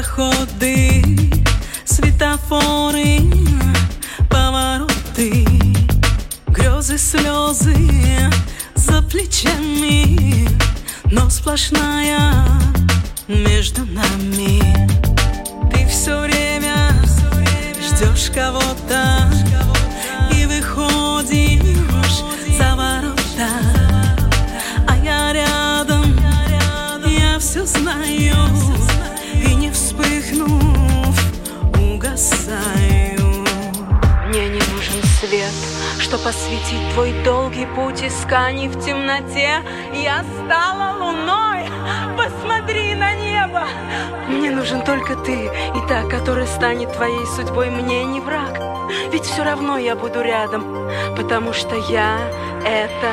проходы, светофоры, повороты, грезы, слезы за плечами, но сплошная между нами. Ты все время ждешь кого-то. Исканий в темноте я стала луной. Посмотри на небо. Мне нужен только ты и та, которая станет твоей судьбой. Мне не враг, ведь все равно я буду рядом, потому что я — это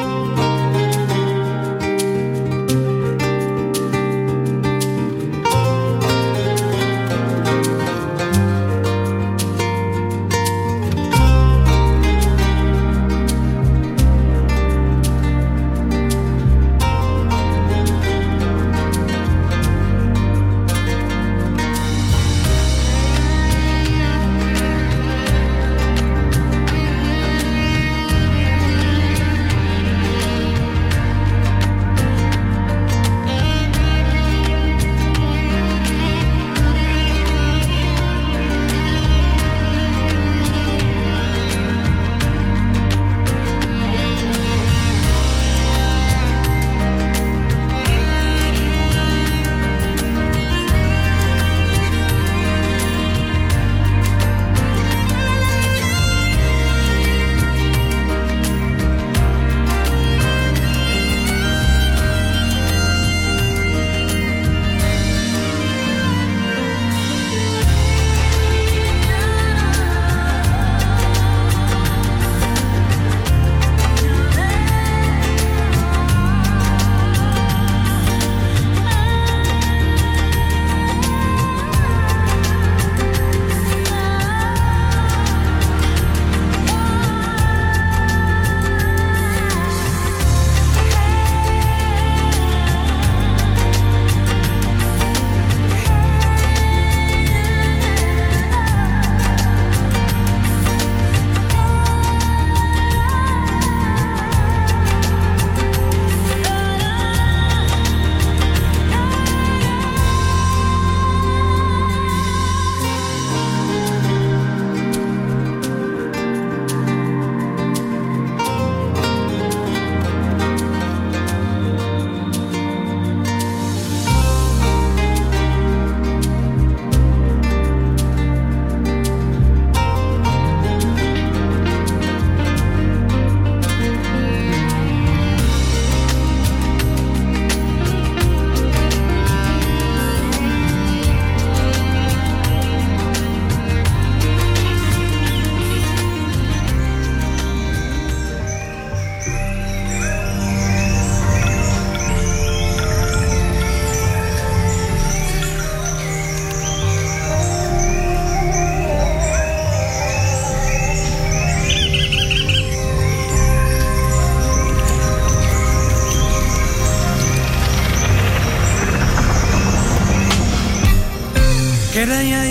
Keraya